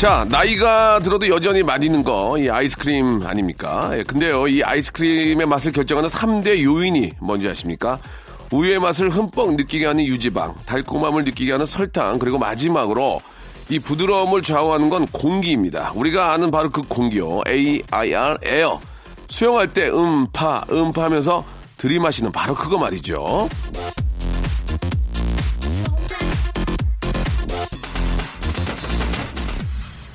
자 나이가 들어도 여전히 맛있는 거 이 아이스크림 아닙니까 예, 근데요 이 아이스크림의 맛을 결정하는 3대 요인이 뭔지 아십니까 우유의 맛을 흠뻑 느끼게 하는 유지방 달콤함을 느끼게 하는 설탕 그리고 마지막으로 이 부드러움을 좌우하는 건 공기입니다. 우리가 아는 바로 그 공기요. A-I-R, 에어. 수영할 때 음파, 음파 하면서 들이마시는 바로 그거 말이죠.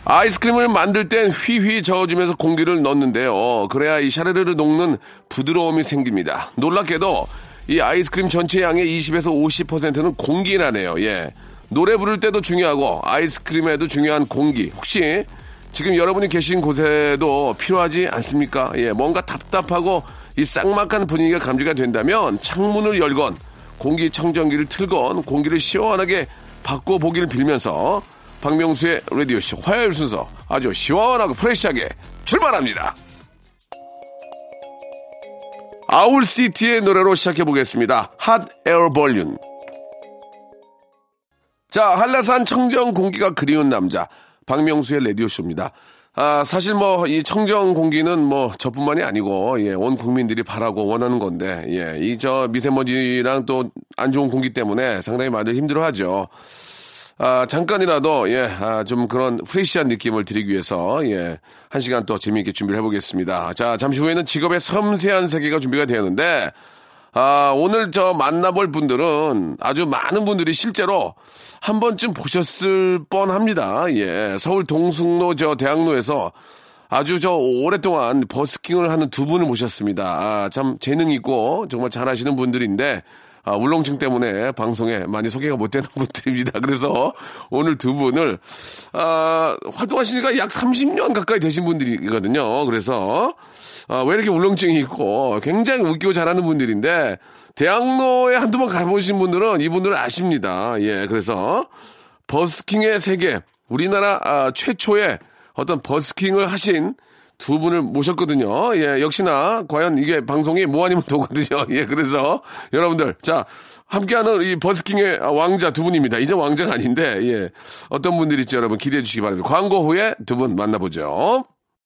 아이스크림을 만들 땐 휘휘 저어주면서 공기를 넣는데요. 그래야 이 샤르르르 녹는 부드러움이 생깁니다. 놀랍게도 이 아이스크림 전체 양의 20에서 50%는 공기라네요. 예. 노래 부를 때도 중요하고 아이스크림에도 중요한 공기. 혹시 지금 여러분이 계신 곳에도 필요하지 않습니까? 예. 뭔가 답답하고 이 쌍막한 분위기가 감지가 된다면 창문을 열건 공기청정기를 틀건 공기를 시원하게 바꿔보기를 빌면서 박명수의 라디오쇼 화요일 순서 아주 시원하고 fresh하게 출발합니다. Owl City의 노래로 시작해보겠습니다. Hot Air Balloon. 자, 한라산 청정 공기가 그리운 남자. 박명수의 라디오쇼입니다. 아, 사실 뭐, 이 청정 공기는 뭐, 저뿐만이 아니고, 예, 온 국민들이 바라고 원하는 건데, 예, 이 저 미세먼지랑 또 안 좋은 공기 때문에 상당히 많이 힘들어 하죠. 아, 잠깐이라도, 예, 아, 좀 그런 프레시한 느낌을 드리기 위해서, 예, 한 시간 또 재미있게 준비를 해보겠습니다. 자, 잠시 후에는 직업의 섬세한 세계가 준비가 되었는데, 아, 오늘 저 만나볼 분들은 아주 많은 분들이 실제로 한 번쯤 보셨을 뻔 합니다. 예, 서울 동숭로 저 대학로에서 아주 저 오랫동안 버스킹을 하는 두 분을 모셨습니다. 아, 참 재능 있고 정말 잘하시는 분들인데, 아, 울렁증 때문에 방송에 많이 소개가 못 되는 분들입니다. 그래서 오늘 두 분을, 아, 활동하시니까 약 30년 가까이 되신 분들이거든요. 그래서, 아, 왜 이렇게 울렁증이 있고 굉장히 웃기고 잘하는 분들인데, 대학로에 한두 번 가보신 분들은 이분들을 아십니다. 예, 그래서 버스킹의 세계, 우리나라 아, 최초의 어떤 버스킹을 하신 두 분을 모셨거든요. 예, 역시나 과연 이게 방송이 뭐 아니면 도거든요. 예, 그래서 여러분들 자 함께하는 이 버스킹의 왕자 두 분입니다. 이제 왕자가 아닌데 예, 어떤 분들일지 여러분 기대해 주시기 바랍니다. 광고 후에 두 분 만나보죠.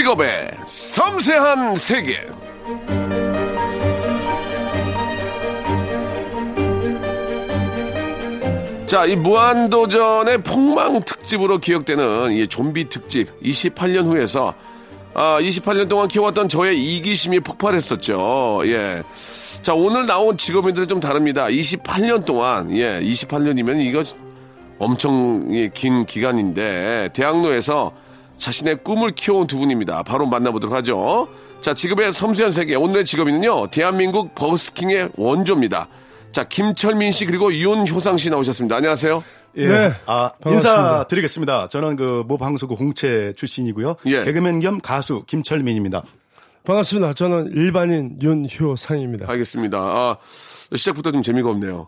직업의 섬세한 세계. 자, 이 무한도전의 폭망 특집으로 기억되는 이 좀비 특집 28년 후에서 아, 28년 동안 키워왔던 저의 이기심이 폭발했었죠. 예. 자, 오늘 나온 직업인들은 좀 다릅니다. 28년 동안, 예, 28년이면 이거 엄청 예, 긴 기간인데, 대학로에서 자신의 꿈을 키워온 두 분입니다. 바로 만나보도록 하죠. 자, 직업의 섬세한 세계. 오늘의 직업인은요, 대한민국 버스킹의 원조입니다. 자, 김철민 씨 그리고 윤효상 씨 나오셨습니다. 안녕하세요. 예. 네, 아, 반갑습니다. 인사 드리겠습니다. 저는 그 모 방송국 공채 출신이고요. 예. 개그맨 겸 가수 김철민입니다. 반갑습니다. 저는 일반인 윤효상입니다. 알겠습니다. 아, 시작부터 좀 재미가 없네요.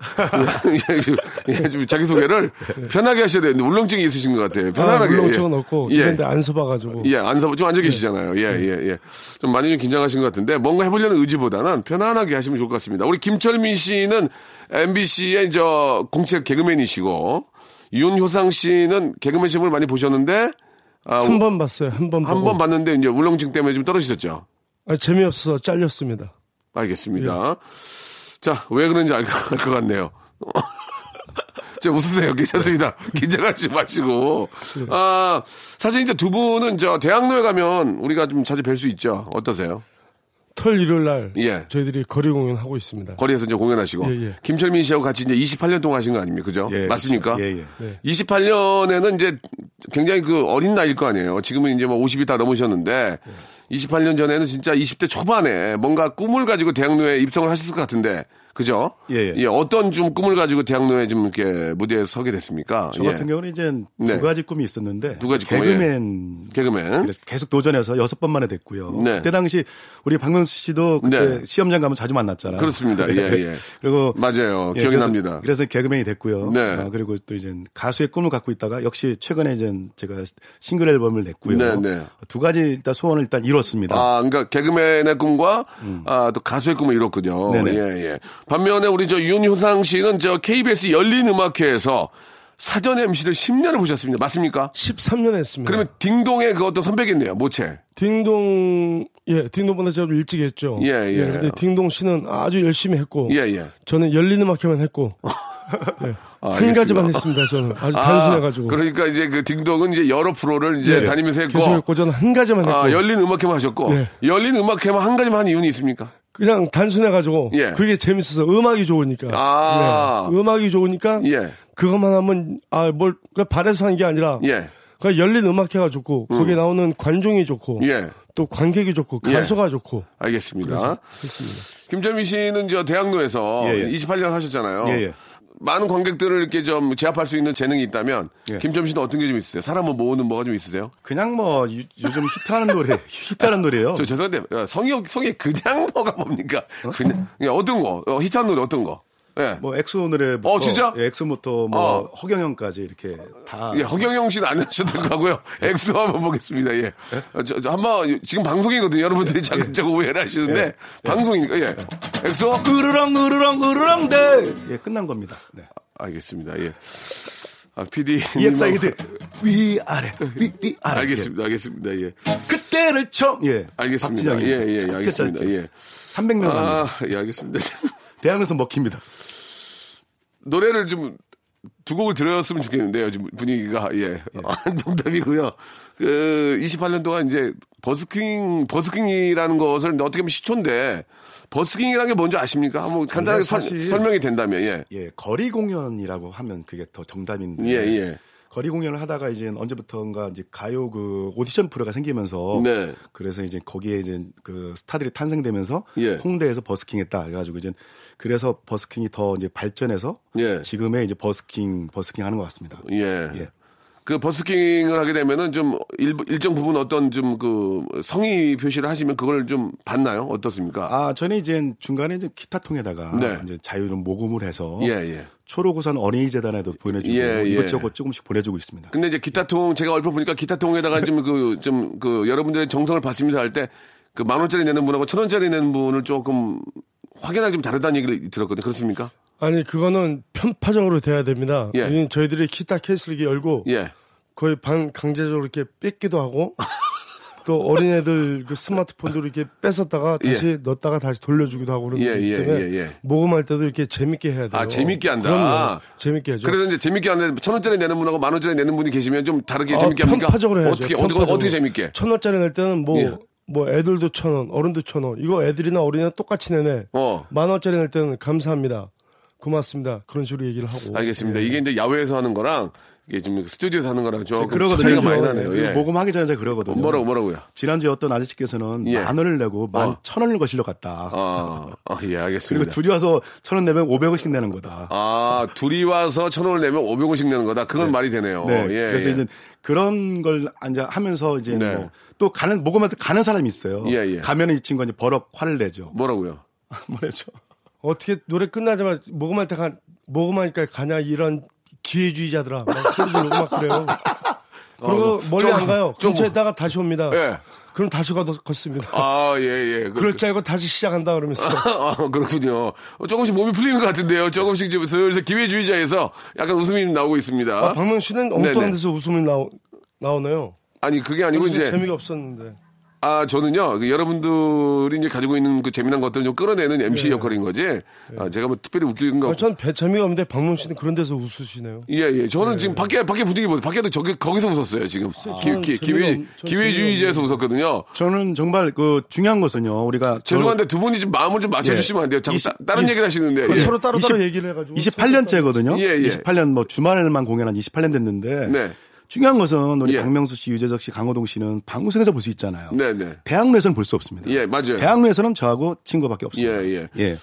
예, 예, 좀 자기소개를 편하게 하셔야 되는데, 울렁증이 있으신 것 같아요. 편안하게. 아, 물렁증은 없고 예. 이런데 안 서봐가지고. 예, 안 서고 좀 앉아 계시잖아요. 예, 예, 예. 좀 많이 좀 긴장하신 것 같은데, 뭔가 해보려는 의지보다는 편안하게 하시면 좋을 것 같습니다. 우리 김철민 씨는 MBC의 저 공채 개그맨이시고, 윤효상 씨는 개그맨 시험을 많이 보셨는데, 아, 한번 봤어요. 한 번 한. 번 봤는데, 이제 울렁증 때문에 좀 떨어지셨죠. 아, 재미없어서 잘렸습니다. 알겠습니다. 자, 왜 그런지 알 것 같네요. 저 웃으세요. 괜찮습니다. 긴장하지 마시고. 아, 사실 이제 두 분은 저 대학로에 가면 우리가 좀 자주 뵐 수 있죠. 어떠세요? 털 일요일 날 예. 저희들이 거리 공연 하고 있습니다. 거리에서 이제 공연하시고. 예, 예. 김철민 씨하고 같이 이제 28년 동안 하신 거 아닙니까? 그죠? 예, 맞습니까? 예, 예. 네. 28년에는 이제 굉장히 그 어린 나이일 거 아니에요. 지금은 이제 뭐 50이 다 넘으셨는데 28년 전에는 진짜 20대 초반에 뭔가 꿈을 가지고 대학로에 입성을 하셨을 것 같은데 그죠? 예, 예. 어떤 좀 꿈을 가지고 대학로에 좀 이렇게 무대에 서게 됐습니까? 저 예. 같은 경우는 이제 네. 두 가지 꿈이 있었는데 두 가지 꿈, 개그맨 개그맨. 그래서 계속 도전해서 여섯 번 만에 됐고요. 네. 그때 당시 우리 박명수 씨도 그때 네. 시험장 가면 자주 만났잖아요. 그렇습니다. 예, 예. 그리고 맞아요. 예, 기억이 그래서- 납니다. 그래서 개그맨이 됐고요. 네. 아, 그리고 또 이제 가수의 꿈을 갖고 있다가 역시 최근에 이제 제가 싱글 앨범을 냈고요. 네, 네. 두 가지 일단 소원을 일단 이뤘습니다. 아, 그러니까 개그맨의 꿈과 아, 또 가수의 꿈을 이뤘군요. 음. 네네. 예, 예. 반면에 우리 저 윤효상 씨는 저 KBS 열린 음악회에서 사전 MC를 10년을 보셨습니다. 맞습니까? 13년 했습니다. 그러면 딩동의 그 어떤 선배겠네요. 모체. 딩동 예 딩동보다 좀 일찍 했죠. 예, 예. 근데 딩동 씨는 아주 열심히 했고 예, 예. 저는 열린 음악회만 했고 예, 아, 한. 가지만 했습니다. 저는 아주 단순해가지고 그러니까 이제 그 딩동은 이제 여러 프로를 이제 예, 다니면서 했고. 계속 했고 저는 한 가지만 했고 아, 열린 음악회만 하셨고. 예. 열린 음악회만 한 가지만 한 이유는 있습니까? 그냥 단순해가지고 예. 그게 재밌어서 음악이 좋으니까 아. 네, 음악이 좋으니까 예. 그것만 하면 아뭘 바래서 한 게 아니라 예. 그 열린 음악회가 좋고 거기에 나오는 관중이 좋고 예. 또 관객이 좋고 예. 가수가 좋고 알겠습니다. 했습니다. 김철민 씨는 저 대학로에서 예, 예. 28년 하셨잖아요. 많은 관객들을 이렇게 좀 제압할 수 있는 재능이 있다면 예. 김철민 씨는 어떤 게 좀 있으세요? 사람을 모으는 뭐가 좀 있으세요? 그냥 뭐 유- 요즘 히트하는 노래, 히트하는 노래요. 저 죄송한데 어, 성이 성이 그냥 뭐가 뭡니까? 그냥, 그냥 어떤 거? 어, 히트한 노래 어떤 거? 예. 뭐 엑소 노래부터 어, 진짜? 예, 엑소부터 뭐 어. 허경영까지 이렇게 다 예, 허경영 씨는 안 하셔도 될 거고요. 엑소 한번 보겠습니다. 예. 어, 저, 저 한번 지금 방송이거든요. 여러분들이 자꾸 자꾸 오해를 하시는데 방송이니까 예. 엑소 으르렁 으르렁 으르렁 대. 예, 끝난 겁니다. 네. 알겠습니다. 예. 아, PD. EXID 위아래 위 위아래. 알겠습니다. 알겠습니다. 예. 예. 그때를 처음 예. 알겠습니다. 예, 예, 예, 알겠습니다. 예. 300명 아, 아... 예, 알겠습니다. 대학로에서 먹힙니다. 노래를 좀 두 곡을 들었으면 좋겠는데요. 지금 분위기가 예. 아, 농담이고요. 그 28년 동안 이제 버스킹 버스킹이라는 것을 어떻게 보면 시초인데 버스킹이라는 게 뭔지 아십니까? 한번 간단하게 설- 사실- 설명이 된다면 예. 예, 거리 공연이라고 하면 그게 더 정답인데. 예, 예. 거리 공연을 하다가 이제 언제부턴가 이제 가요 그 오디션 프로가 생기면서 네. 그래서 이제 거기에 이제 그 스타들이 탄생되면서 예. 홍대에서 버스킹했다 그래가지고 이제 그래서 버스킹이 더 이제 발전해서 예. 지금의 이제 버스킹 버스킹 하는 것 같습니다. 예. 예. 그 버스킹을 하게 되면은 좀 일, 일정 부분 어떤 좀 그 성의 표시를 하시면 그걸 좀 받나요? 어떻습니까? 아, 저는 이제 중간에 이제 기타 통에다가 네. 이제 자유를 모금을 해서 예, 예. 초록우선 어린이재단에도 보내주고 예, 예. 이것저것 조금씩 보내주고 있습니다. 근데 이제 기타통 제가 얼핏 보니까 기타통에다가 좀 그좀그 여러분들의 정성을 받습니다 할 때 그 만 원짜리 내는 분하고 천 원짜리 내는 분을 조금 확연하게 좀 다르다는 얘기를 들었거든요. 그렇습니까? 아니 그거는 편파적으로 돼야 됩니다. 예. 왜냐면 저희들이 기타 케이스를 이렇게 열고 예. 거의 반 강제적으로 이렇게 뺏기도 하고 또 어린애들 그 스마트폰도 이렇게 뺏었다가 다시 넣었다가 다시 돌려주기도 하고 그러는 예, 예, 때문에 예, 예. 모금할 때도 이렇게 재밌게 해야 돼요. 아, 재밌게 한다. 그럼요. 재밌게 하죠. 그래서 이제 재밌게 하는데 천 원짜리 내는 분하고 만 원짜리 내는 분이 계시면 좀 다르게 아, 재밌게 합니까? 편파적으로 해야죠. 어떻게 어떻게 편파적으로. 어떻게 재밌게? 천 원짜리 낼 때는 뭐 예. 뭐 애들도 천 원, 어른도 천 원. 이거 애들이나 어린애 똑같이 내네. 어. 만 원짜리 낼 때는 감사합니다. 고맙습니다. 그런 식으로 얘기를 하고. 알겠습니다. 예. 이게 이제 야외에서 하는 거랑 이게 좀 스튜디오에서 하는 거랑 조금 그러거든요. 차이가 많이 나네요. 그리고 예. 모금하기 전에 제가 그러거든요. 뭐라고 뭐라고요? 지난주에 어떤 아저씨께서는 예. 만 원을 내고 만 어. 천 원을 거실러 갔다. 아, 아, 예, 그리고 알겠습니다. 둘이 와서 천 원 내면 500원씩 내는 거다. 아, 둘이 와서 천 원을 내면 500원씩 내는 거다. 그건 말이 되네요. 네. 예, 그래서 예. 이제 그런 걸 이제 하면서 이제 네. 뭐 또 가는 모금할 때 가는 사람이 있어요. 예, 예. 가면은 이 친구가 이제 버럭 화를 내죠. 뭐라고요? 뭐래죠? 어떻게 노래 끝나자마자 모금할 때 가, 모금하니까 가냐 이런 기회주의자들아 막 소리 지르고 막 그래요. 그리고 멀리 좀- 안 가요. 좀 근처에다가 다시 옵니다. 예. 그럼 다시 가도 걷습니다. 아, 예, 예. 그- 그럴 줄 알고 다시 시작한다 그러면서 아, 그렇군요. 어, 조금씩 몸이 풀리는 것 같은데요. 조금씩 지금 슬슬 기회주의자에서 약간 웃음이 나오고 있습니다. 아, 박명 씨는. 엉뚱한 데서 웃음이 나오, 나오네요. 아니, 그게 아니고 이제. 재미가 없었는데. 아, 저는요, 그 여러분들이 이제 가지고 있는 그 재미난 것들을 좀 끌어내는 MC 역할인 거지. 아, 제가 뭐 특별히 웃기는 거. 아, 전 배, 재미가 없는데 박명 씨는 그런 데서 웃으시네요. 예, 예. 저는 지금 밖에, 밖에 분위기 보세요. 밖에도 저기, 거기서 웃었어요, 지금. 기, 기, 기회, 없- 전 기회주의자에서 웃었거든요. 저는 정말 그 중요한 것은요. 우리가 죄송한데 두 분이 좀 마음을 좀 맞춰주시면 안 돼요. 자꾸 이십- 따, 다른 이- 얘기를 하시는데. 그 예. 서로 따로따로 20 얘기를 해가지고. 28년째거든요. 예, 예. 28년 뭐 주말만 공연한 28년 됐는데 네. 중요한 것은 우리 예. 박명수 씨, 유재석 씨, 강호동 씨는 방송에서 볼 수 있잖아요. 네, 네. 대학로에서는 볼 수 없습니다. 예, 맞아요. 대학로에서는 저하고 친구밖에 없습니다. 예, 예. 예.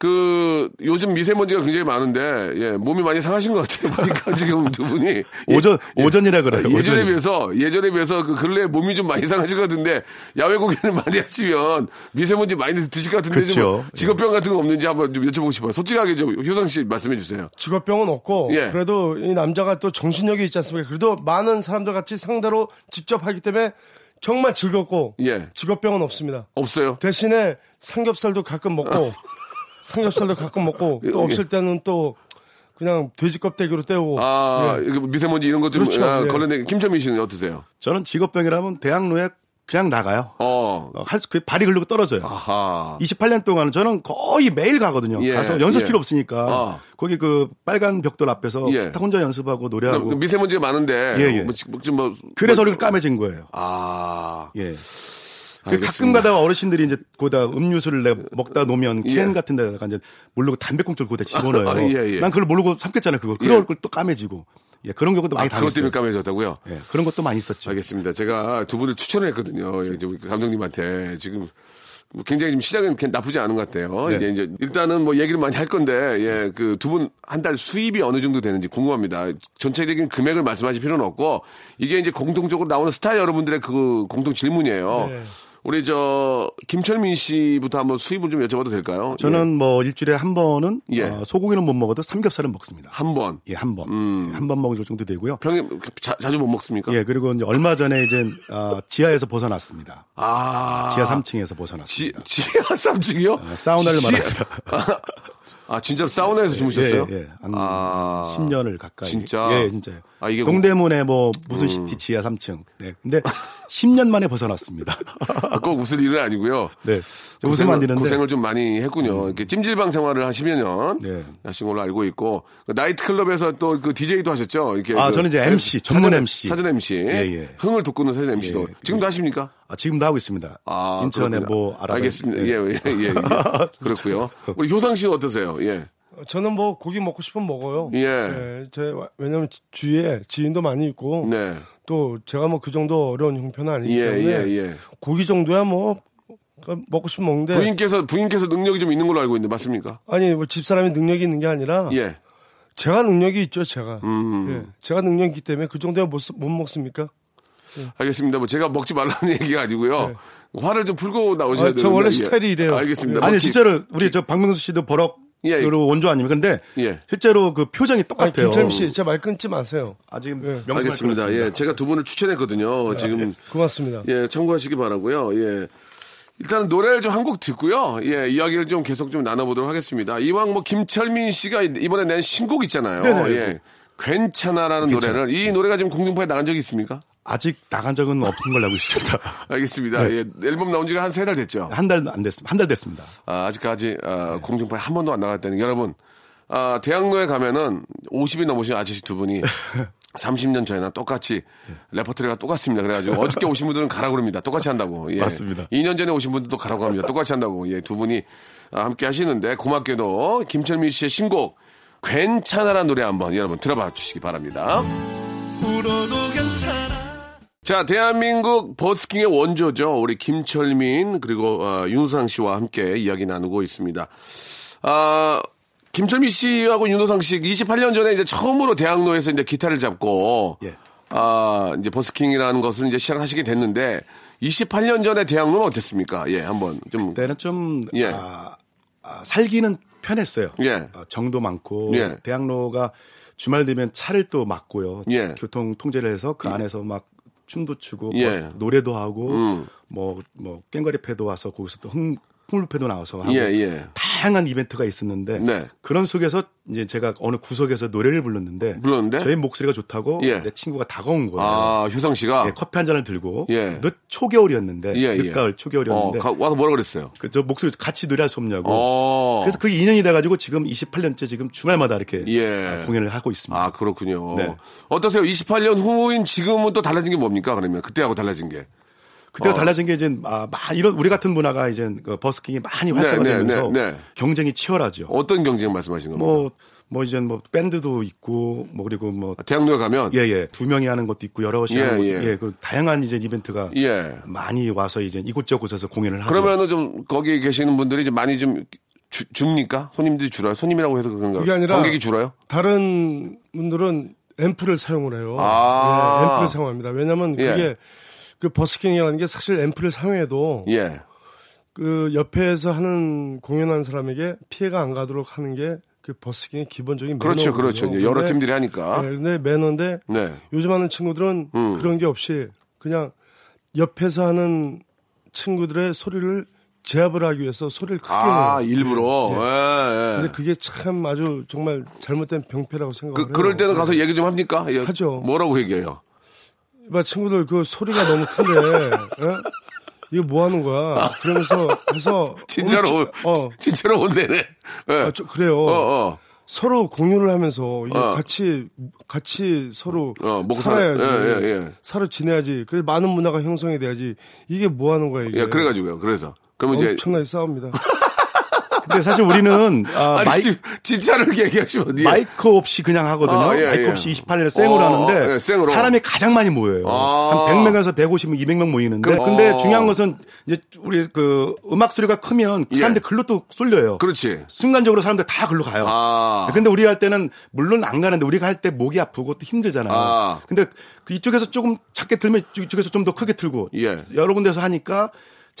그, 요즘 미세먼지가 굉장히 많은데, 예, 몸이 많이 상하신 것 같아요. 보니까 지금 두 분이. 예, 오전 오전이라 그래요. 예전에 오전이. 비해서, 예전에 비해서 그 근래 몸이 좀 많이 상하실 것 같은데, 야외 공연을 많이 하시면 미세먼지 많이 드실 것 같은데, 좀 그쵸. 직업병 같은 거 없는지 한번 좀 여쭤보고 싶어요. 솔직하게 좀 효상 씨 말씀해 주세요. 직업병은 없고 예. 그래도 이 남자가 또 정신력이 있지 않습니까? 그래도 많은 사람들 같이 상대로 직접 하기 때문에 정말 즐겁고 예. 직업병은 없습니다. 없어요? 대신에 삼겹살도 가끔 먹고 삼겹살도 가끔 먹고 또 예. 없을 때는 또 그냥 돼지 껍데기로 때우고 아, 예. 미세먼지 이런 것 좀, 그렇죠. 아, 예. 걸러내, 김철민 씨는 어떠세요? 저는 직업병이라면 대학로에 그냥 나가요. 어. 어, 할, 수- 그 발이 흐르고 떨어져요. 아하. 28년 동안은 저는 거의 매일 가거든요. 예, 가서 연습 예. 필요 없으니까 아. 거기 그 빨간 벽돌 앞에서 예. 기타 혼자 연습하고 그 노래하고 미세먼지가 많은데, 예, 예. 뭐, 지- 뭐, 좀 뭐, 그래서 뭐- 얼굴 까매진 거예요. 아. 예. 그 알겠습니다. 가끔 가다가 어르신들이 이제 거기다 음료수를 내 먹다 놓으면 캔 예. 같은 데다가 이제 모르고 담배꽁초를 거기다 집어넣어요. 아, 예, 예. 난 그걸 모르고 삼켰잖아요. 그거. 예. 그런 얼굴 또 까매지고. 예, 그런 경우도 아, 많이 그것 때문에 당했어요. 까매졌다고요? 예, 그런 것도 많이 있었죠. 알겠습니다. 제가 두 분을 추천을 했거든요. 이제 우리 감독님한테 지금 뭐 굉장히 좀 시작은 그렇게 나쁘지 않은 것 같아요. 네. 이제 이제 일단은 뭐 얘기를 많이 할 건데 예, 그 두 분 한 달 수입이 어느 정도 되는지 궁금합니다. 전체적인 금액을 말씀하실 필요는 없고 이게 이제 공통적으로 나오는 스타 여러분들의 그 공통 질문이에요. 네. 우리 저 김철민 씨부터 한번 수입을 좀 여쭤봐도 될까요? 저는 뭐 일주일에 한 번은 예. 어, 소고기는 못 먹어도 삼겹살은 먹습니다. 예, 한 번. 예, 한 번. 음. 한번 먹을 정도 되고요. 평일 자, 자주 못 먹습니까? 예, 그리고 이제 얼마 전에 이제 어, 지하에서 벗어났습니다. 아. 지하 3층에서 지, 벗어났습니다. 지 하 3층이요? 어, 사우나를 지- 말합니다. 아, 진짜 사우나에서 주무셨어요? 예, 예. 한 아. 10년을 가까이. 진짜? 예, 진짜요. 아, 이게 동대문에 뭐 무슨 시티 지하 3층. 네. 근데 10년 만에 벗어났습니다. 아, 꼭 웃을 일은 아니고요. 네. 좀 웃으면 안 되는데. 고생을 좀 많이 했군요. 이렇게 찜질방 생활을 한 10여 년 네. 하신 걸로 알고 있고 그 나이트클럽에서 또 그 DJ도 하셨죠. 이렇게 아, 그 저는 이제 MC, 전문 사전, MC. 사전 MC. 예, 예. 흥을 돋구는 사전 MC도 예. 지금도 하십니까? 아, 지금도 하고 있습니다. 아, 인천에 그렇구나. 뭐 알아 알겠습니다. 예, 예, 예, 예. 그렇고요. 우리 효상 씨는 어떠세요? 예. 저는 뭐 고기 먹고 싶으면 먹어요. 예. 제 왜냐면 주위에 지인도 많이 있고 네. 또 제가 뭐 그 정도 어려운 형편은 아니기 예, 때문에 예, 예. 고기 정도야 뭐 그러니까 먹고 싶으면 먹는데 부인께서 부인께서 능력이 좀 있는 걸로 알고 있는데 맞습니까? 아니 뭐 집사람이 능력이 있는 게 아니라 예. 제가 능력이 있죠 제가 음. 예. 제가 능력이 있기 때문에 그 정도야 못, 못 먹습니까? 알겠습니다. 뭐 제가 먹지 말라는 얘기가 아니고요. 화를 좀 풀고 나오셔야 아, 저 되는데. 원래 예. 스타일이 이래요. 알겠습니다. 아니 뭐 실제로 우리 저 박명수 씨도 버럭 예, 예. 원조 아닙니까? 근데 예. 실제로 그 표정이 똑같아요. 김철민 씨제 말 끊지 마세요. 아 지금 예. 알겠습니다. 예, 제가 두 분을 추천했거든요. 지금 고맙습니다. 예, 참고하시기 바라고요. 예. 일단 노래를 좀 한 곡 듣고요. 예, 이야기를 좀 계속 좀 나눠보도록 하겠습니다. 이왕 뭐 김철민 씨가 이번에 낸 신곡 있잖아요. 네네. 예. 괜찮아라는 괜찮아. 노래를 이 노래가 지금 공중파에 나간 적이 있습니까? 아직 나간 적은 없는 걸로 알고 있습니다. 알겠습니다. 네. 예, 앨범 나온 지가 한 세 달 됐죠. 한 달 안 됐습니다. 한 달 됐습니다. 아, 아직까지 아, 공중파에 한 번도 안 나갔다는 게 여러분 아, 대학로에 가면은 50이 넘으신 아저씨 두 분이 30년 전이나 똑같이 레퍼토리가 똑같습니다. 그래가지고 어저께 오신 분들은 가라고 그럽니다. 똑같이 한다고. 예. 맞습니다. 2년 전에 오신 분들도 가라고 합니다. 똑같이 한다고. 예, 두 분이 아, 함께 하시는데 고맙게도 김철민 씨의 신곡 괜찮아라는 노래 한번 여러분 들어봐 주시기 바랍니다. 자, 대한민국 버스킹의 원조죠. 우리 김철민 그리고 어, 윤상 씨와 함께 이야기 나누고 있습니다. 아, 김철민 씨하고 윤호상 씨 28년 전에 이제 처음으로 대학로에서 이제 기타를 잡고 예. 아, 이제 버스킹이라는 것을 이제 시작하시게 됐는데 28년 전에 대학로는 어땠습니까? 예, 한번 좀 그때는 좀 예. 아, 아, 살기는 편했어요. 예. 어, 정도 많고 예. 대학로가 주말 되면 차를 또 막고요. 예. 교통 통제를 해서 그 안에서 막 춤도 추고 예. 버스- 노래도 하고 음. 뭐뭐 깽거리 패도 와서 거기서 또 흥 풍물패도 나와서 하고 예, 예. 다양한 이벤트가 있었는데 네. 그런 속에서 이제 제가 어느 구석에서 노래를 불렀는데 불렀는데? 저희 목소리가 좋다고 예. 내 친구가 다가온 거예요. 아, 효상 씨가 예, 커피 한 잔을 들고 예. 늦 초겨울이었는데 예, 예. 늦가을 어, 초겨울이었는데 가- 와서 뭐라 그랬어요? 그 저 목소리 같이 노래할 수 없냐고. 어. 그래서 그게 2년이 돼가지고 지금 28년째 지금 주말마다 이렇게 예. 공연을 하고 있습니다. 아, 그렇군요. 네. 어떠세요? 28년 후인 지금은 또 달라진 게 뭡니까? 그러면 그때하고 달라진 게. 그때가 어. 달라진 게 이제 아, 마- 이런 우리 같은 문화가 이제 그 버스킹이 많이 활성화되면서 네, 네, 네. 경쟁이 치열하죠. 어떤 경쟁 말씀하신 겁니까? 뭐, 뭐 이제 뭐 밴드도 있고 뭐 그리고 뭐 대학로에 가면 예, 예. 두 명이 하는 것도 있고 여럿이 예, 하는 것도 예. 예. 그 다양한 이제 이벤트가 예. 많이 와서 이제 이곳저곳에서 공연을 하죠. 그러면은 좀 거기 계시는 분들이 좀 많이 좀 주- 줍니까? 손님들이 줄어요? 손님이라고 해서 그런가? 그게 아니라 관객이 줄어요? 다른 분들은 앰프를 사용을 해요. 아. 예, 앰프를 사용합니다. 왜냐하면 예. 그게 그 버스킹이라는 게 사실 앰프를 사용해도 예. 그 옆에서 하는 공연하는 사람에게 피해가 안 가도록 하는 게 그 버스킹의 기본적인 그렇죠. 그렇죠. 이제 여러 근데- 팀들이 하니까. 네, 근데 매너인데 네. 요즘 하는 친구들은 음. 그런 게 없이 그냥 옆에서 하는 친구들의 소리를 제압을 하기 위해서 소리를 크게 아. 일부러. 예. 예, 예. 근데 그게 참 아주 정말 잘못된 병폐라고 생각해요. 그, 그럴 때는 가서 얘기 좀 합니까? 예. 하죠. 뭐라고 얘기해요? 봐 친구들 그 소리가 너무 큰데 어? 이거 뭐 하는 거야? 그러면서 해서 진짜로, 우리 치- 어, 진짜로 온대네. 예. 아, 저, 그래요. 어, 어. 서로 공유를 하면서 이게 어. 같이 같이 서로 어, 살- 살아야지. 예, 예, 예. 살아 지내야지. 그래 많은 문화가 형성이 돼야지. 이게 뭐 하는 거야 이게? 예, 그래가지고요. 그래서. 그러면 이제. 엄청나게 싸웁니다. 근데 사실 우리는 아, 마이, 진- 진짜를 얘기하시면 어디에. 마이크 없이 그냥 하거든요. 아, 예, 마이크 예. 없이 28년에 생으로 어, 하는데 예, 생으로. 사람이 가장 많이 모여요. 아. 한 100명에서 150명, 200명 모이는데 그럼- 근데 어. 중요한 것은 이제 우리 그 음악 소리가 크면 예. 사람들 글로 또 쏠려요. 그렇지. 순간적으로 사람들 다 글로 가요. 아. 근데 우리 할 때는 물론 안 가는데 우리가 할 때 목이 아프고 또 힘들잖아요. 아. 근데 그 이쪽에서 조금 작게 틀면 이쪽에서 좀 더 크게 틀고 예. 여러 군데서 하니까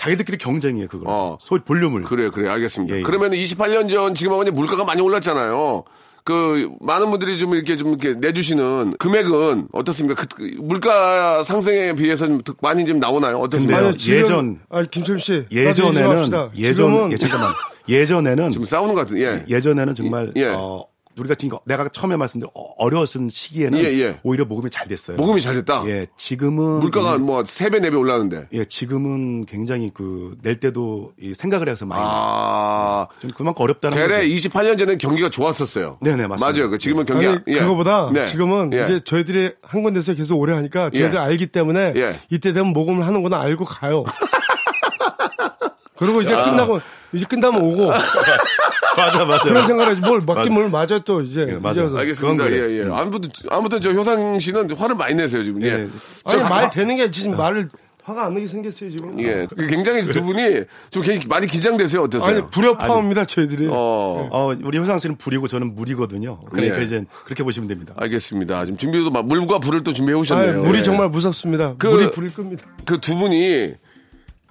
자기들끼리 경쟁이에요 그걸. 어. 소리 볼륨을. 그래, 그래, 알겠습니다. 예, 예. 그러면 28년 전 지금하고 이제 물가가 많이 올랐잖아요. 그 많은 분들이 좀 이렇게 좀 이렇게 내주시는 금액은 어떻습니까? 그, 그 물가 상승에 비해서 좀 많이 좀 나오나요? 어떻습니까? 근데요. 예전- 아 김철 씨 예전에는. 예전 지금은 예, 잠깐만 예전에는 지금 싸우는 것 같은. 예. 예전에는 정말 예. 어, 우리가 지금 내가 처음에 말씀드린 어- 어려웠던 시기에는 예, 예. 오히려 모금이 잘 됐어요. 모금이 잘 됐다. 예, 지금은 물가가 뭐 3배, 4배 올랐는데. 예, 지금은 굉장히 그 낼 때도 이 생각을 해서 많이 아. 좀 그만큼 어렵다는 대래 거죠. 28년 전에 경기가 좋았었어요. 네 네, 맞습니다. 맞아요. 그 지금은 경기 아니, 예. 그거보다 네. 지금은 예. 이제 저희들이 한 군데서 계속 오래 하니까 저희들 예. 알기 때문에 예. 이때 되면 모금을 하는구나 알고 가요. 그리고 이제 끝나고 이제 끝나면 오고 맞아, 맞아. 그런 생각을 뭘 맞긴 뭘 맞아 또 이제 예, 맞아요. 이제 와서. 알겠습니다. 그건 예. 예. 아무튼 아무튼 저 효상 씨는 화를 많이 내세요 지금. 예. 예. 아니 말 되는 게 지금 말을 화가 안 나게 생겼어요 지금. 예. 그 굉장히 두 분이 좀 많이 긴장되세요. 어떠세요? 아니 불협화음입니다 저희들이. 어. 어, 우리 효상 씨는 불이고 저는 물이거든요. 그러니까 예. 이제 그렇게 보시면 됩니다. 알겠습니다. 지금 준비도 막 물과 불을 또 준비해 오셨네요. 물이 예. 정말 무섭습니다. 그- 물이 불을 끕니다. 그 두 분이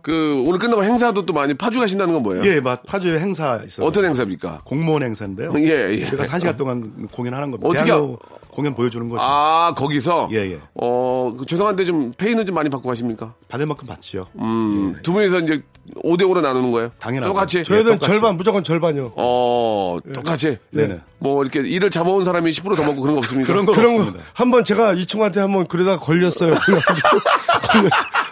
그 오늘 끝나고 행사도 또 많이 파주 가신다는 건 뭐예요? 예, 막 파주에 행사 있어요. 어떤 행사입니까? 공무원 행사인데요. 예, 예. 그래서 한 시간 동안 공연하는 겁니다. 어떻게 공연 보여주는 거죠. 아 거기서 예, 예. 어그 죄송한데 좀 페이는 좀 많이 받고 가십니까? 받을 만큼 받죠. 음, 두 분이서 이제 5대 5로 나누는 거예요? 당연하죠. 똑같이. 저희들은 똑같이. 절반 무조건 절반이요. 어 똑같이. 네네. 뭐 이렇게 일을 잡아온 사람이 10%더 먹고 그런 거 없습니까? 그런 거 그런 거 없습니다. 한번 제가 이 친구한테 한번 그러다가 걸렸어요. 그래가지고 걸렸어.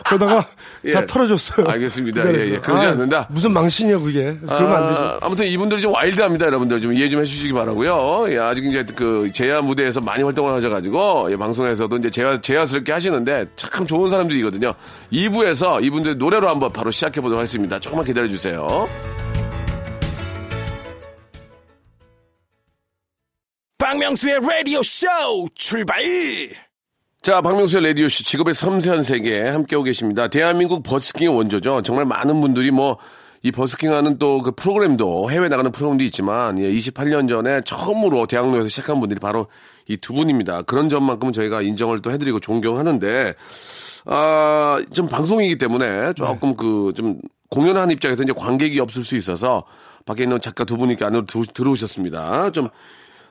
그러다가 예. 다 털어줬어요. 알겠습니다. 그. 예, 예. 그러지 아, 않는다. 무슨 망신이야 그게. 그러면 안 되죠. 아무튼 이분들이 좀 와일드합니다, 여러분들. 좀 이해 좀 해주시기 바라고요. 예, 아직 이제 그 제야 무대에서 많이 활동을 하셔가지고 예, 방송에서도 이제 제야 제야스럽게 하시는데 참 좋은 사람들이거든요. 2부에서 이분들 노래로 한번 바로 시작해 보도록 하겠습니다. 조금만 기다려 주세요. 박명수의 라디오 쇼 출발! 자, 박명수의 라디오쇼 직업의 섬세한 세계 함께하고 계십니다. 대한민국 버스킹의 원조죠. 정말 많은 분들이 뭐, 이 버스킹 하는 또 그 프로그램도 해외 나가는 프로그램도 있지만, 예, 28년 전에 처음으로 대학로에서 시작한 분들이 바로 이 두 분입니다. 그런 점만큼은 저희가 인정을 또 해드리고 존경하는데, 아, 좀 방송이기 때문에 조금 그좀 공연하는 입장에서 이제 관객이 없을 수 있어서 밖에 있는 작가 두 분이 안으로 들- 들어오셨습니다. 좀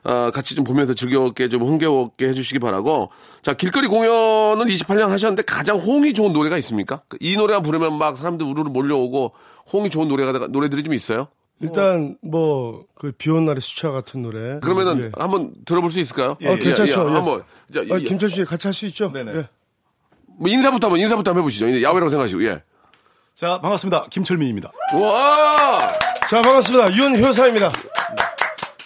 아, 같이 좀 보면서 즐겁게 좀 흥겨웠게 해주시기 바라고. 자, 길거리 공연을 28년 하셨는데 가장 호응이 좋은 노래가 있습니까? 이 노래만 부르면 막 사람들 우르르 몰려오고 호응이 좋은 노래가, 노래들이 좀 있어요? 일단 뭐 그 비온 날의 수차 같은 노래. 그러면은 예. 한번 들어볼 수 있을까요? 어, 괜찮죠. 예. 한번. 자, 아, 이- 김철 씨 같이 할 수 있죠? 네네. 예. 뭐 인사부터 한번, 인사부터 한번 해보시죠. 야외라고 생각하시고, 예. 자, 반갑습니다. 김철민입니다. 와! 자, 반갑습니다. 윤효사입니다.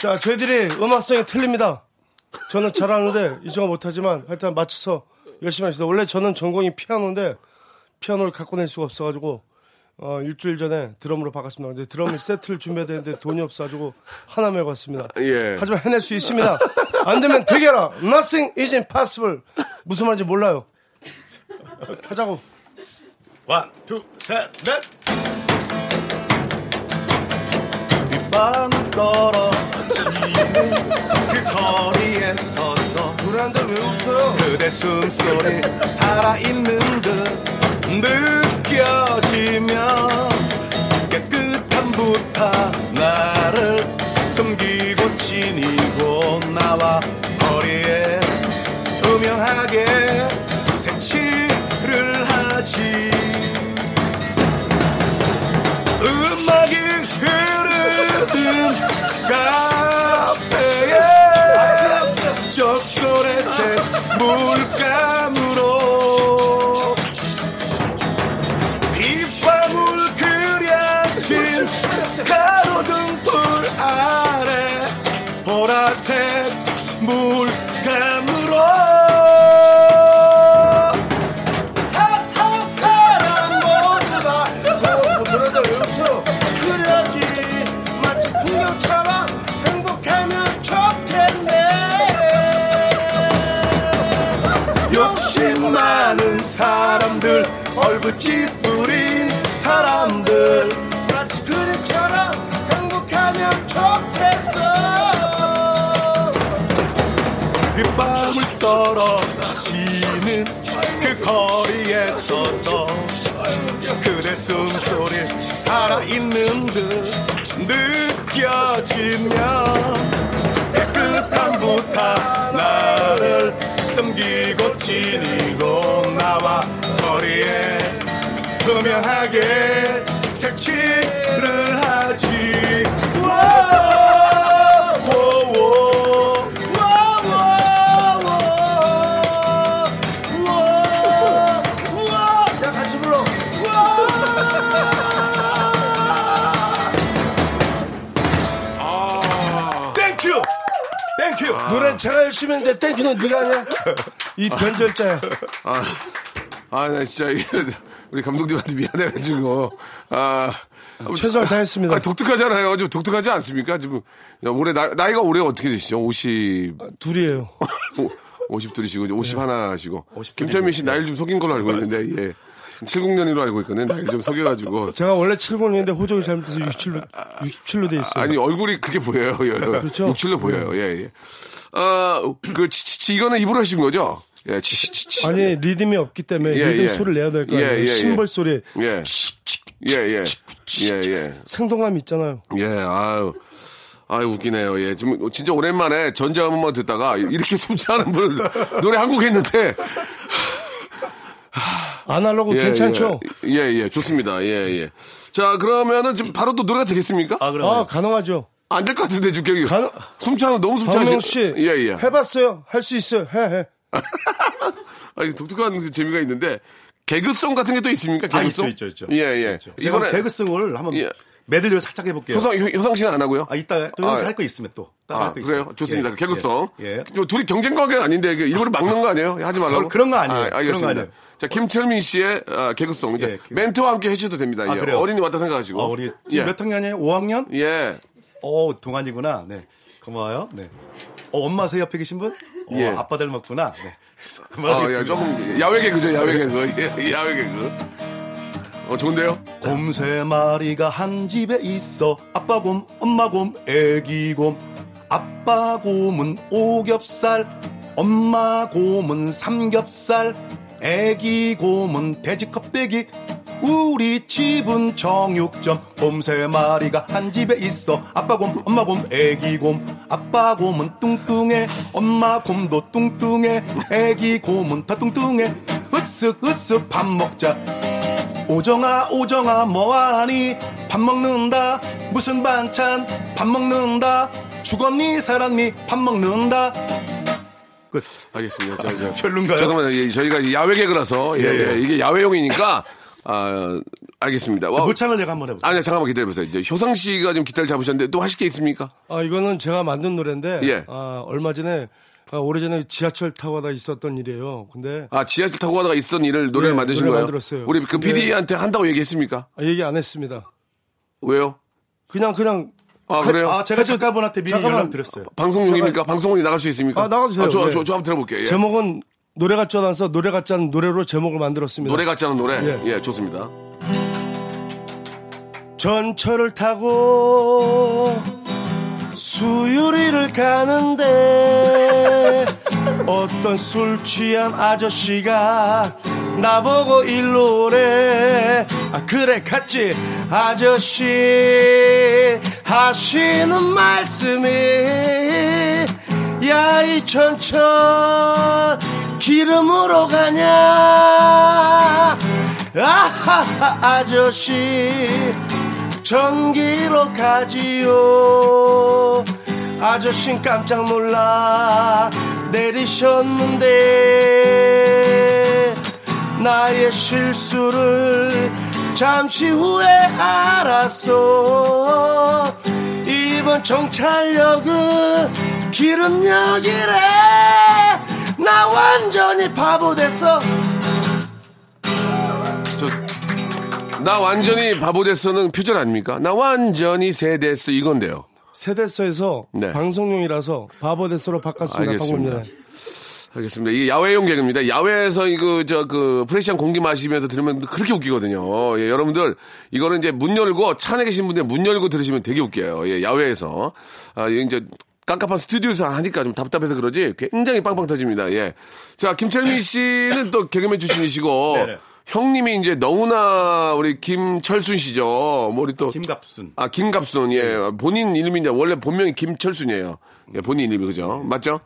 자, 저희들이 음악성이 틀립니다. 저는 잘하는데 이정은 못하지만 하여튼 맞춰서 열심히 합시다. 원래 저는 전공이 피아노인데 피아노를 갖고 낼 수가 없어가지고 어, 일주일 전에 드럼으로 바꿨습니다. 근데 드럼 세트를 준비해야 되는데 돈이 없어가지고 하나 메고 왔습니다. 예. 하지만 해낼 수 있습니다. 안 되면 되게라. Nothing is impossible. 무슨 말인지 몰라요. 하자고. 원, 투, 셋, 넷. 빗방울 떨어 그대 숨소리 살아있는 듯 느껴지며 깨끗한 부타 나를 숨기고 지니고 나와 거리에 투명하게 얼굴 찌푸린 사람들. 마치 그림처럼 행복하면 좋겠어. 빗방울 떨어 지는 그 거리에 서서 그대 숨소리 살아있는 듯 느껴지며 깨끗한 부타 나를 숨기고 지니고 나와 거리에 투명하게 색칠을 하지. 야, 같이 불러. Thank you! Thank you! 노래 제가 열심히 했는데 thank you는 네가 하냐? 이 변절자야. 아, 아, 나 진짜, 이게 우리 감독님한테 미안해가지고, 아. 최선을 다했습니다. 아, 독특하잖아요. 좀 독특하지 않습니까? 지금, 올해, 나, 나이가 올해 어떻게 되시죠? 50, 둘이에요. 50둘이시고, 50 하나시고. 김철민 씨 나이를 좀 속인 걸로 알고 있는데, 예. 70년으로 알고 있거든요. 나이를 좀 속여가지고. 제가 원래 70인데 호적이 잘못해서 67로, 67로 돼 있어요. 아니, 얼굴이 그게 보여요. 예. 그렇죠. 67로 보여요. 예, 예. 아, 그, 치치치, 이거는 입으로 하신 거죠? 예, 치 치 치. 아니, 리듬이 없기 때문에 예, 리듬 예. 소리를 내야 될거 예, 아니에요. 예, 예. 심벌 소리. 예. 예, 예. 예, 예. 생동감 있잖아요. 예, 아유. 아유, 웃기네요. 예. 지금 진짜 오랜만에 전자 음악만 듣다가 이렇게 숨지 않은 분 노래 한 곡 했는데. 아날로그 괜찮죠? 예, 예, 예, 좋습니다. 예, 예. 자, 그러면은 지금 바로 또 노래가 되겠습니까? 아, 아, 그럼. 가능하죠. 안 될 것 같은데, 지금 여기. 가능- 숨차는 너무 숨차시 박명수 씨. 예, 예. 해봤어요. 할 수 있어요. 해, 해. 아, 이거 독특한 그 재미가 있는데. 개그송 같은 게 또 있습니까? 아, 개그송? 있죠, 있죠, 있죠. 예, 예. 제가 이번에 개그성을 한번 예. 메들리로 살짝 해볼게요. 효상, 효- 효상 씨는 안 하고요? 아, 이따 또 아, 할거 있으면 또. 아, 할거 있어요. 그래요? 좋습니다. 예, 개그송. 예. 예. 좀 둘이 경쟁 관계가 아닌데 그 일부러 막는 거 아니에요? 하지 말라고. 어, 그런 거 아니에요. 아, 알겠습니다. 거 아니에요. 자, 김철민 씨의 아, 개그송. 이제 예. 멘트와 함께 해주셔도 됩니다. 아, 예. 그래요? 어린이 왔다 생각하시고. 어, 우리 지금 예. 몇 학년이에요? 5학년? 예. 어, 동안이구나. 네. 고마워요. 네. 어, 엄마 새 옆에 계신 분? 어, 예. 아빠 닮았구나. 네. 그래서 아, 그만하겠습니다. 예, 조금 야외 개그죠, 야외 개그. 예, 야외 개그. 어, 좋은데요? 곰 세 마리가 한 집에 있어. 아빠 곰, 엄마 곰, 애기 곰. 아빠 곰은 오겹살, 엄마 곰은 삼겹살, 애기 곰은 돼지 껍데기. 우리 집은 정육점 곰 세 마리가 한 집에 있어. 아빠 곰 엄마 곰 애기 곰. 아빠 곰은 뚱뚱해 엄마 곰도 뚱뚱해 애기 곰은 다 뚱뚱해. 으쓱 으쓱 밥 먹자. 오정아 오정아 뭐하니? 밥 먹는다. 무슨 반찬? 밥 먹는다. 죽었니 살았니? 밥 먹는다. 끝. 알겠습니다. 저, 저, 별론가요? 죄송합니다. 예, 저희가 야외 개그라서. 예, 예, 예, 예. 이게 야외용이니까 아 알겠습니다. 와, 모창을 내가 한번 해볼게요 아니 잠깐만 기다려보세요. 이제 효상 씨가 좀 기타를 잡으셨는데 또 하실 게 있습니까? 아, 이거는 제가 만든 노래인데, 예. 아, 얼마 전에, 아, 오래전에 지하철 타고 가다 있었던 일이에요. 근데, 아 지하철 타고 가다가 있었던 일을 노래를 예, 만드신 노래 거예요? 만들었어요. 우리 그 PD한테 한다고 얘기했습니까? 아, 얘기 안 했습니다. 왜요? 그냥, 그냥, 아 그래요? 아 제가 작가분한테 미리 잠깐만. 연락 드렸어요 방송용입니까? 방송이 나갈 수 있습니까? 아, 나가도 돼요. 저, 네. 저, 저 한번 들어볼게요. 예. 제목은 노래 같지 않아서 노래 같지 않은 노래로 제목을 만들었습니다. 노래 같지 않은 노래. 예. 예, 좋습니다. 전철을 타고 수유리를 가는데 어떤 술 취한 아저씨가 나보고 일로래 아 그래 갔지 아저씨 하시는 말씀이 야이 전철 기름으로 가냐? 아하하 아저씨 전기로 가지요. 아저씨 깜짝 놀라 내리셨는데 나의 실수를 잠시 후에 알았어. 이번 정찰역은 기름역이래 나 완전히 바보 됐어 저, 나 완전히 바보 됐어는 표절 아닙니까? 나 완전히 새 됐어 이건데요. 세대서에서 네. 방송용이라서 바보 데스로 바꿨습니다. 알겠습니다. 방금 전에. 알겠습니다. 이게 야외용 개그입니다. 야외에서 이거 저 그 프레시한 공기 마시면서 들으면 그렇게 웃기거든요. 예, 여러분들 이거는 이제 문 열고 차 안에 계신 분들 문 열고 들으시면 되게 웃겨요. 예, 야외에서 아 이제 깜깜한 스튜디오에서 하니까 좀 답답해서 그러지 굉장히 빵빵 터집니다. 예. 자 김철민 씨는 또 개그맨 출신이시고 네네. 형님이 이제 너무나 우리 김철순 씨죠. 뭐 우리 또 김갑순 아, 김갑순, 예. 본인 이름인데, 원래 본명이 김철순이에요. 예, 본인 이름이, 그죠? 맞죠?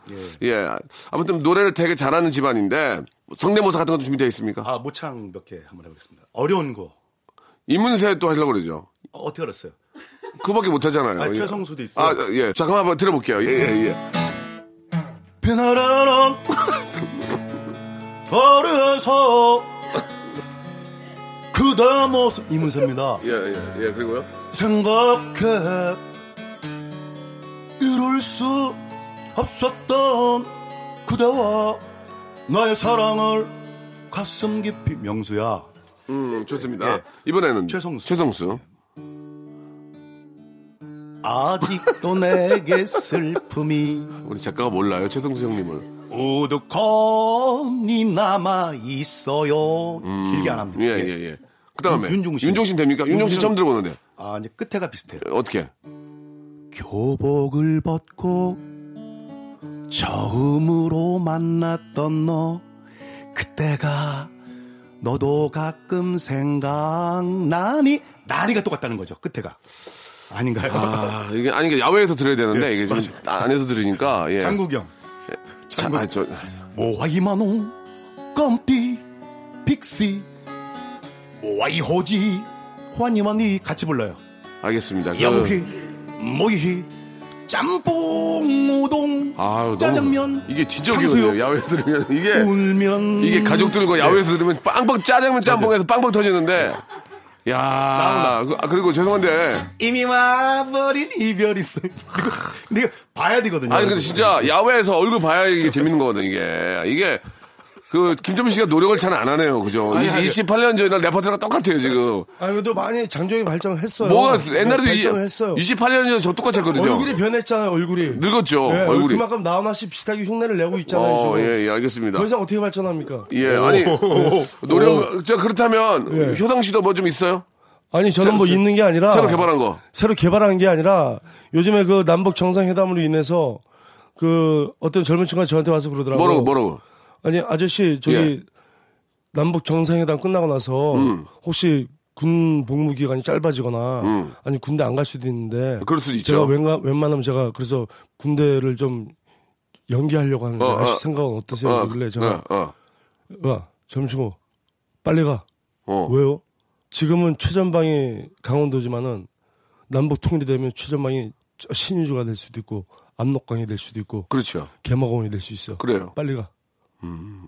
예. 아무튼 노래를 되게 잘하는 집안인데, 성대모사 같은 것도 준비되어 있습니까? 아 모창 몇 개 한번 해보겠습니다 어려운 거 이문세 또 하려고 그러죠. 어, 어떻게 알았어요 그밖에 못 하잖아요. 아, 예. 최성수도 있고. 아, 예. 잠깐만 한번 들어볼게요. 예, 예, 예. 비나라는 어려서 그대 모습 이문세입니다 예, 예, 예. 그리고요. 생각해 이룰 수 없었던 그대와 나의 사랑을 가슴 깊이 명수야 음, 좋습니다. 예. 이번에는 최성수. 최성수. 아직도 내게 슬픔이 우리 작가가 몰라요. 최성수 형님을. 우두커니 남아 있어요 길게 안 합니다 예, 예, 예. 그 다음에. 윤종신. 윤종신 됩니까? 윤종신 윤종신. 처음 들어보는데. 아 이제 끝에가 비슷해요 어떻게? 교복을 벗고 처음으로 만났던 너 그때가 너도 가끔 생각나니 나니가 똑같다는 거죠 끝에가 아닌가요? 아, 이게, 아니, 이게 야외에서 들어야 되는데, 예, 이게 좀 안에서 들으니까, 예. 장국영 자, 아, 저, 모아이마노 껌띠 픽시 모아이호지 환이마니 같이 불러요 알겠습니다. 그- 야무히 모이히 짬뽕 우동 아유, 짜장면 이게 웃기거든요. 야외에서 들으면. 이게, 울면 이게 가족들과 야외에서 들으면 빵빵 짜장면 짬뽕에서 빵빵 터지는데, 야 나온다. 그- 아, 그리고 죄송한데, 이미 와버린 이별이 그리고 근데 이거 봐야 되거든요 아니, 근데 진짜 야외에서 얼굴 봐야 이게 재밌는 거거든, 이게. 이게, 그, 김정민 씨가 노력을 잘 안 하네요. 그죠? 아니, 아니. 28년 전이랑 레퍼토리가 똑같아요, 지금. 아, 그래도 많이 장족이 발전을 했어요. 뭐가, 네, 옛날에도 발전을 했어요. 28년 전에 저 똑같이 했거든요. 얼굴이 변했잖아요, 얼굴이. 늙었죠, 네, 얼굴이. 그만큼 나훈아 씨 비슷하게 흉내를 내고 있잖아요, 어. 예, 예, 알겠습니다. 더 이상 어떻게 발전합니까? 예, 아니, 노력, 저, 그렇다면, 예. 효상 씨도 뭐 좀 있어요? 아니, 저는 새- 뭐 새- 있는 게 아니라. 새로 개발한 거. 새로 개발한 게 아니라 요즘에 그 남북 정상회담으로 인해서 그 어떤 젊은 친구가 저한테 와서 그러더라고요. 뭐라고, 뭐라고? 아니, 아저씨, 저기 예. 남북 정상회담 끝나고 나서 음. 혹시 군 복무 기간이 짧아지거나 아니 군대 안 갈 수도 있는데 음. 그럴 수도 있죠. 제가 웬가, 웬만하면 제가 그래서 군대를 좀 연기하려고 하는데 어, 어. 아저씨 생각은 어떠세요? 어, 그러길래 제가 어, 어, 야 점심고 빨리 가 어. 왜요? 지금은 최전방이 강원도지만은 남북 통일이 되면 최전방이 신의주가 될 수도 있고 압록강이 될 수도 있고 그렇죠. 개마공이 될 수 있어. 그래요. 빨리 가.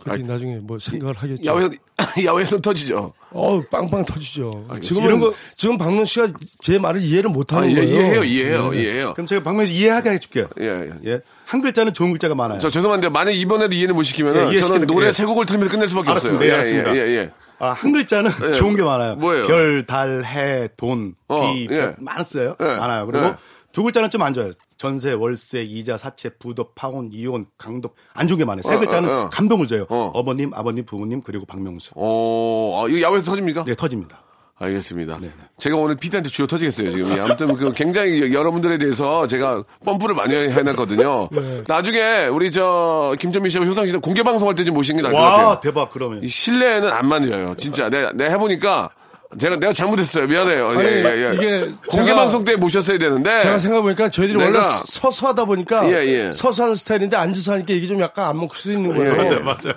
그렇게 나중에 뭐 생각을 하겠죠. 야외 야외에서 터지죠. 어 빵빵 터지죠. 알겠습니다. 지금은 이런 거- 지금 박명 씨가 제 말을 이해를 못 아, 하는 예, 거예요. 이해해요, 이해해요, 네. 이해해요. 그럼 제가 박명수 이해하게 해줄게요. 예, 예. 예. 한 글자는 좋은 글자가 많아요. 저 죄송한데 만약 이번에도 이해를 못 시키면 예, 은 이해 저는. 노래 예. 세 곡을 틀면서 끝낼 수밖에 알았습니다. 없어요. 예, 알았습니다. 예, 예, 예. 아, 한 글자는 예. 좋은 게 많아요. 뭐예요? 별, 달, 해, 돈, 어, 비, 예. 별, 많았어요. 예. 많아요. 그리고 예. 두 글자는 좀 안 좋아요. 전세, 월세, 이자, 사채, 부도, 파혼, 이혼, 강독. 안 좋은 게 많아요. 세 어, 글자는 어, 어. 감동을 줘요. 어. 어. 머님 아버님, 부모님, 그리고 박명수. 어, 아, 이거 야외에서 터집니까? 네, 터집니다. 알겠습니다. 네, 제가 오늘 피디한테 쥐어 터지겠어요, 지금. 예, 아무튼 그 굉장히 여러분들에 대해서 제가 펌프를 많이 해놨거든요. 네. 나중에 우리 저 김전민 씨와 효상 씨는 공개 방송할 때 좀 모시는 게 나을 것 와, 같아요. 대박, 그러면. 이 실내에는 안 맞아요. 진짜. 내가, 내가 해보니까 제가, 내가 잘못했어요. 미안해요. 아니, 예, 예, 예. 이게 공개 제가- 방송 때 모셨어야 되는데. 제가 생각해보니까 저희들이 내가- 원래 서서 하다 보니까 예, 예. 서서 하는 스타일인데 앉아서 하니까 이게 좀 약간 안 먹힐 수 있는 거예요. 예, 예. 맞아요, 맞아요.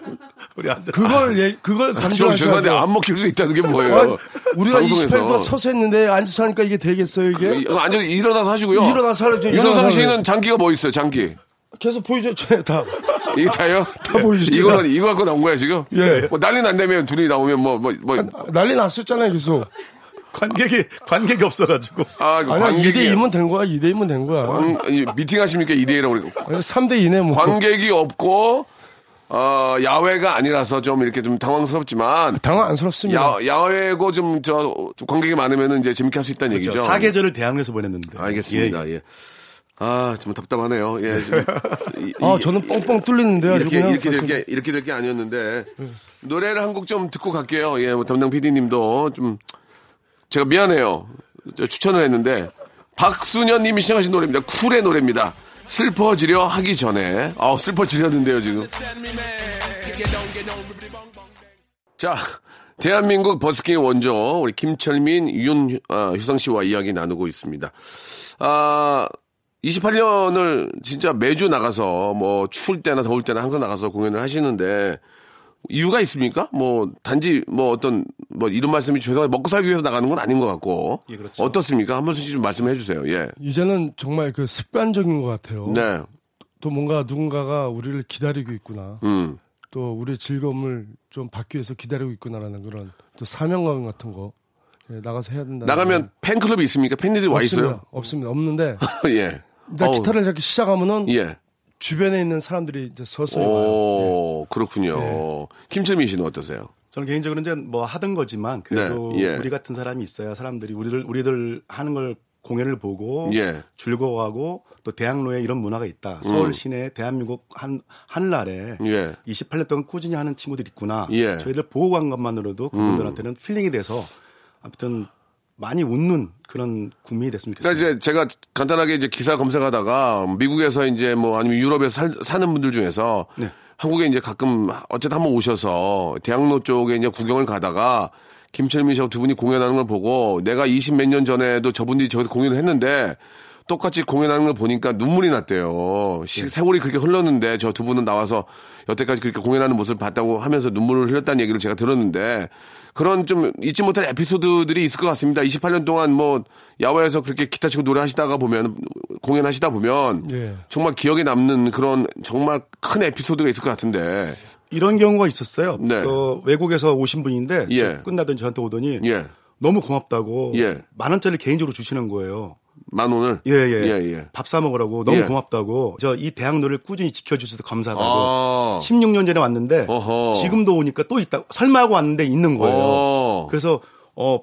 우리 안 돼. 그걸 예, 그걸 저 감정하셔야 죄송한데 돼요. 안 먹힐 수 있다는 게 뭐예요? 아니, 우리가 방송에서. 28분 동안 서서 했는데 앉아서 하니까 이게 되겠어요 이게? 이- 완전 일어나서 하시고요. 일어나서 하려고 좀 윤호상 일어나서 씨는 장기가 뭐 있어요, 장기? 계속 보이죠? 저 다. 이게 다요? 다 보여주죠. 이거는 이거 갖고 나온 거야, 지금? 예. 뭐 난리 난다면 둘이 나오면 뭐, 뭐, 뭐. 난리 났었잖아요 계속. 관객이, 관객이 없어가지고. 아, 그 관객이. 2대 2면 된 거야 2대 2면 된 거야. 관- 이 미팅 하십니까? 2대1이라고 그러고. 3대 2네 뭐. 관객이 없고, 어, 야외가 아니라서 좀 이렇게 좀 당황스럽지만. 당황 안스럽습니다. 야, 야외고 좀, 저, 관객이 많으면은 이제 재밌게 할 수 있다는 그렇죠. 얘기죠. 사계절을 대항해서 보냈는데. 알겠습니다. 예. 아, 좀 답답하네요. 예. 좀, 이- 아 이- 저는 뻥뻥 뚫리는데요. 이렇게 이렇게 될. 게 이렇게 될 게 아니었는데 노래를 한 곡 좀 듣고 갈게요. 예, 뭐 담당 PD님도 좀 제가 미안해요. 저 추천을 했는데 박수년 님이 시청하신 노래입니다. 쿨의 노래입니다. 슬퍼지려 하기 전에 아 슬퍼지렸는데요 지금. 자. 대한민국 버스킹의 원조 우리 김철민, 윤 아, 휴상 씨와 이야기 나누고 있습니다. 아 28년을 진짜 매주 나가서 뭐 추울 때나 더울 때나 항상 나가서 공연을 하시는데 이유가 있습니까? 뭐 단지 뭐 어떤 뭐 이런 말씀이 죄송한데 먹고 살기 위해서 나가는 건 아닌 것 같고 예, 그렇죠. 어떻습니까? 한 번씩 좀 말씀해 주세요. 예. 이제는 정말 그 습관적인 것 같아요. 네. 또 뭔가 누군가가 우리를 기다리고 있구나. 음. 또 우리의 즐거움을 좀 받기 위해서 기다리고 있구나라는 그런 또 사명감 같은 거 예, 나가서 해야 된다. 나가면 팬클럽이 있습니까? 팬들이 와 있어요? 없습니다. 없는데 예. 일단 어우, 기타를 잡기 시작하면은 예. 주변에 있는 사람들이 이제 서서히 와요. 오, 그렇군요. 김철민 씨는 어떠세요? 저는 개인적으로 이제 뭐 하던 거지만 그래도 네, 예. 우리 같은 사람이 있어야 사람들이 우리들 우리들 하는 걸 공연을 보고 예. 즐거워하고 또 대학로에 이런 문화가 있다. 서울 시내 대한민국 한 한날에 음. 예. 28년 동안 꾸준히 하는 친구들이 있구나. 예. 음. 저희들 보고 간 것만으로도 그분들한테는 힐링이 돼서 아무튼 많이 웃는 그런 국민이 됐으면 좋겠습니다. 그러니까 이제 제가 간단하게 이제 기사 검색하다가 미국에서 이제 뭐 아니면 유럽에서 살, 사는 분들 중에서 네. 한국에 이제 가끔 어쨌든 한번 오셔서 대학로 쪽에 이제 구경을 가다가 김철민 씨하고 두 분이 공연하는 걸 보고 내가 20 몇 년 전에도 저분들이 저기서 공연을 했는데 똑같이 공연하는 걸 보니까 눈물이 났대요. 시- 세월이 그렇게 흘렀는데 저 두 분은 나와서 여태까지 그렇게 공연하는 모습을 봤다고 하면서 눈물을 흘렸다는 얘기를 제가 들었는데 그런 좀 잊지 못할 에피소드들이 있을 것 같습니다. 28년 동안 뭐 야외에서 그렇게 기타 치고 노래하시다가 보면 공연하시다 보면 예. 정말 기억에 남는 그런 정말 큰 에피소드가 있을 것 같은데 이런 경우가 있었어요. 네. 그 외국에서 오신 분인데 예. 저 끝나더니 저한테 오더니 예. 너무 고맙다고 예. 만 원짜리 개인적으로 주시는 거예요. 만 원을 예, 예. 예, 예. 밥 사 먹으라고 너무 예. 고맙다고. 저 이 대학로를 꾸준히 지켜주셔서 감사하다고. 아. 16년 전에 왔는데 어허. 지금도 오니까 또 있다. 설마 하고 왔는데 있는 거예요. 어. 그래서 어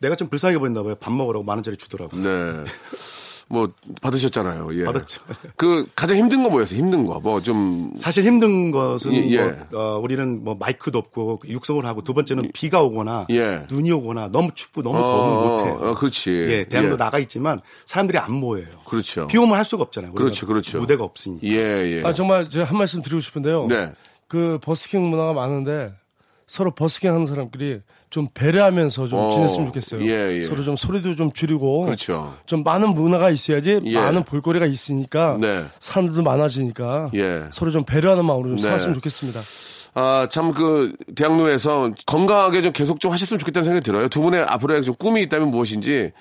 내가 좀 불쌍해 보인다 봐요. 밥 먹으라고 만 원짜리 주더라고. 네. 뭐 받으셨잖아요. 예. 받았죠. 그 가장 힘든 거 뭐였어요? 힘든 거. 뭐 좀 사실 힘든 것은 예, 예. 뭐, 어, 우리는 뭐 마이크도 없고 육성을 하고 두 번째는 비가 오거나 예. 눈이 오거나 너무 춥고 너무 더우면 못해요. 어, 그렇지. 예, 대학로 예. 나가 있지만 사람들이 안 모여요. 그렇죠. 비 오면 할 수가 없잖아요. 그렇죠, 그렇죠. 무대가 없으니까. 예, 예. 아 정말 제가 한 말씀 드리고 싶은데요. 네. 그 버스킹 문화가 많은데 서로 버스킹 하는 사람끼리 좀 배려하면서 좀 어, 지냈으면 좋겠어요. 예, 예. 서로 좀 소리도 좀 줄이고 그렇죠. 좀 많은 문화가 있어야지 예. 많은 볼거리가 있으니까 네. 사람들도 많아지니까 예. 서로 좀 배려하는 마음으로 좀 네. 살았으면 좋겠습니다. 아, 참, 그, 대학로에서 건강하게 좀 계속 좀 하셨으면 좋겠다는 생각이 들어요. 두 분의 앞으로의 좀 꿈이 있다면 무엇인지,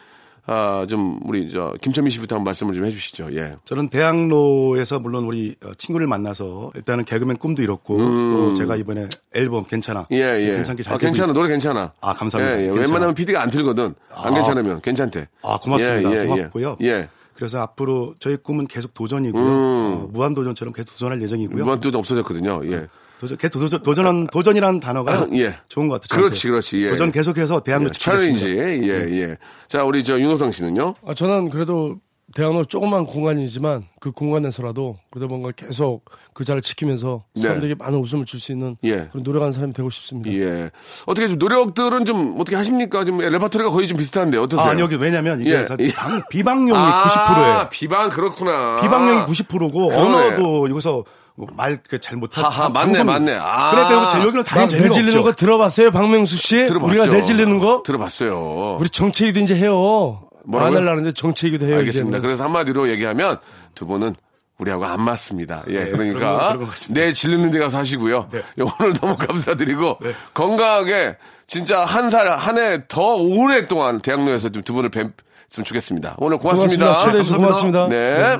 아, 좀, 우리, 저, 김철민 씨부터 한번 말씀을 좀 해주시죠. 예. 저는 대학로에서 물론 우리 어, 친구를 만나서 일단은 개그맨 꿈도 이뤘고 또 제가 이번에 앨범 괜찮아 음. 예, 예. 괜찮게 잘 아, 괜찮아. 있- 노래 괜찮아. 아, 감사합니다. 예, 예. 웬만하면 PD가 안 틀거든. 안 아. 괜찮으면. 괜찮대. 아 고맙습니다 예, 예, 예. 고맙고요 예. 그래서 앞으로 저희 꿈은 계속 도전이고요 어, 무한 도전처럼 계속 도전할 예정이고요 무한 뜻 없어졌거든요. 예. 도전 계속 도전 도전한 도전이라는 단어가 아, 예. 좋은 것 같아요 그렇지. 그렇지. 예. 도전 계속해서 대학로 예. 지키겠습니다 challenge. 예, 예. 자, 우리 저 윤호성 씨는요? 아, 저는 그래도 대학로 조그만 공간이지만 그 공간에서라도 그래도 뭔가 계속 그 자리를 지키면서 네. 사람들에게 많은 웃음을 줄 수 있는 예. 그런 노력하는 사람이 되고 싶습니다. 예. 어떻게 좀 노력들은 좀 어떻게 하십니까? 지금 레파토리가 거의 좀 비슷한데 어떠세요? 아 여기 왜냐면 이게 예. 사- 예. 방- 비방용이 아, 90%예요 비방 그렇구나. 비방용이 90%고 그러네. 언어도 여기서 말잘 못하고 하하, 맞네, 맞네. 아. 그러니까 여기 제 여기는 당연히 막 재미가 내질리는 없죠 거 들어봤어요, 박명수 씨? 들어봤죠. 우리가 내질리는 거? 들어봤어요. 우리 정체기도 이제 해요. 뭐라고요? 안 하려는데 정체기도 해요. 알겠습니다. 이제는. 그래서 한마디로 얘기하면 두 분은 우리하고 안 맞습니다. 예, 거- 그러니까. 내 질르는 데 가서 하시고요. 네. 오늘 너무 감사드리고 네. 건강하게 진짜 한 살 한 해 더 오랫동안 대학로에서 좀 두 분을 뵀으면 좋겠습니다. 오늘 고맙습니다. 고맙습니다. 초대해 주셔서 감사합니다. 고맙습니다. 네.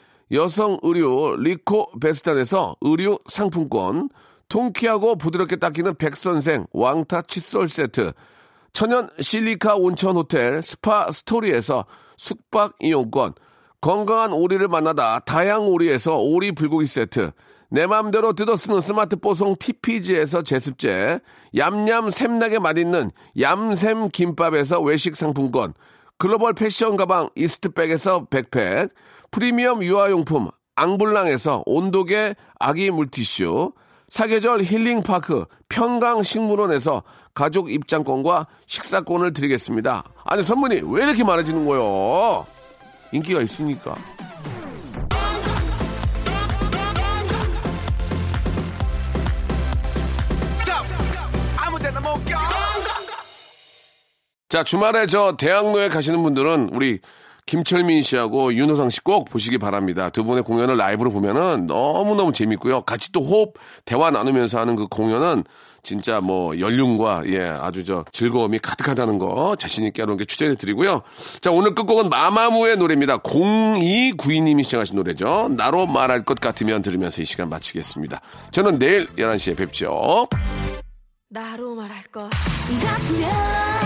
여성 의류 리코 베스탄에서 의류 상품권, 통키하고 부드럽게 닦이는 백선생 왕타 칫솔 세트, 천연 실리카 온천 호텔 스파 스토리에서 숙박 이용권, 건강한 오리를 만나다 다양 오리에서 오리 불고기 세트, 내 맘대로 뜯어 쓰는 스마트 뽀송 TPG에서 제습제, 얌얌 샘나게 맛있는 얌샘 김밥에서 외식 상품권, 글로벌 패션 가방 이스트백에서 백팩, 프리미엄 유아용품 앙블랑에서 온도계 아기 물티슈, 사계절 힐링파크 평강식물원에서 가족 입장권과 식사권을 드리겠습니다. 아니 선물이 왜 이렇게 많아지는 거요? 인기가 있으니까. 자, 주말에 저 대학로에 가시는 분들은 우리 김철민 씨하고 윤호상 씨 꼭 보시기 바랍니다. 두 분의 공연을 라이브로 보면은 너무너무 재밌고요. 같이 또 호흡, 대화 나누면서 하는 그 공연은 진짜 뭐 연륜과 예, 아주 저 즐거움이 가득하다는 거 자신있게 하는 게 추천해 드리고요. 자, 오늘 끝곡은 마마무의 노래입니다. 0292님이 시청하신 노래죠. 나로 말할 것 같으면 들으면서 이 시간 마치겠습니다. 저는 내일 11시에 뵙죠. 나로 말할 것 같으면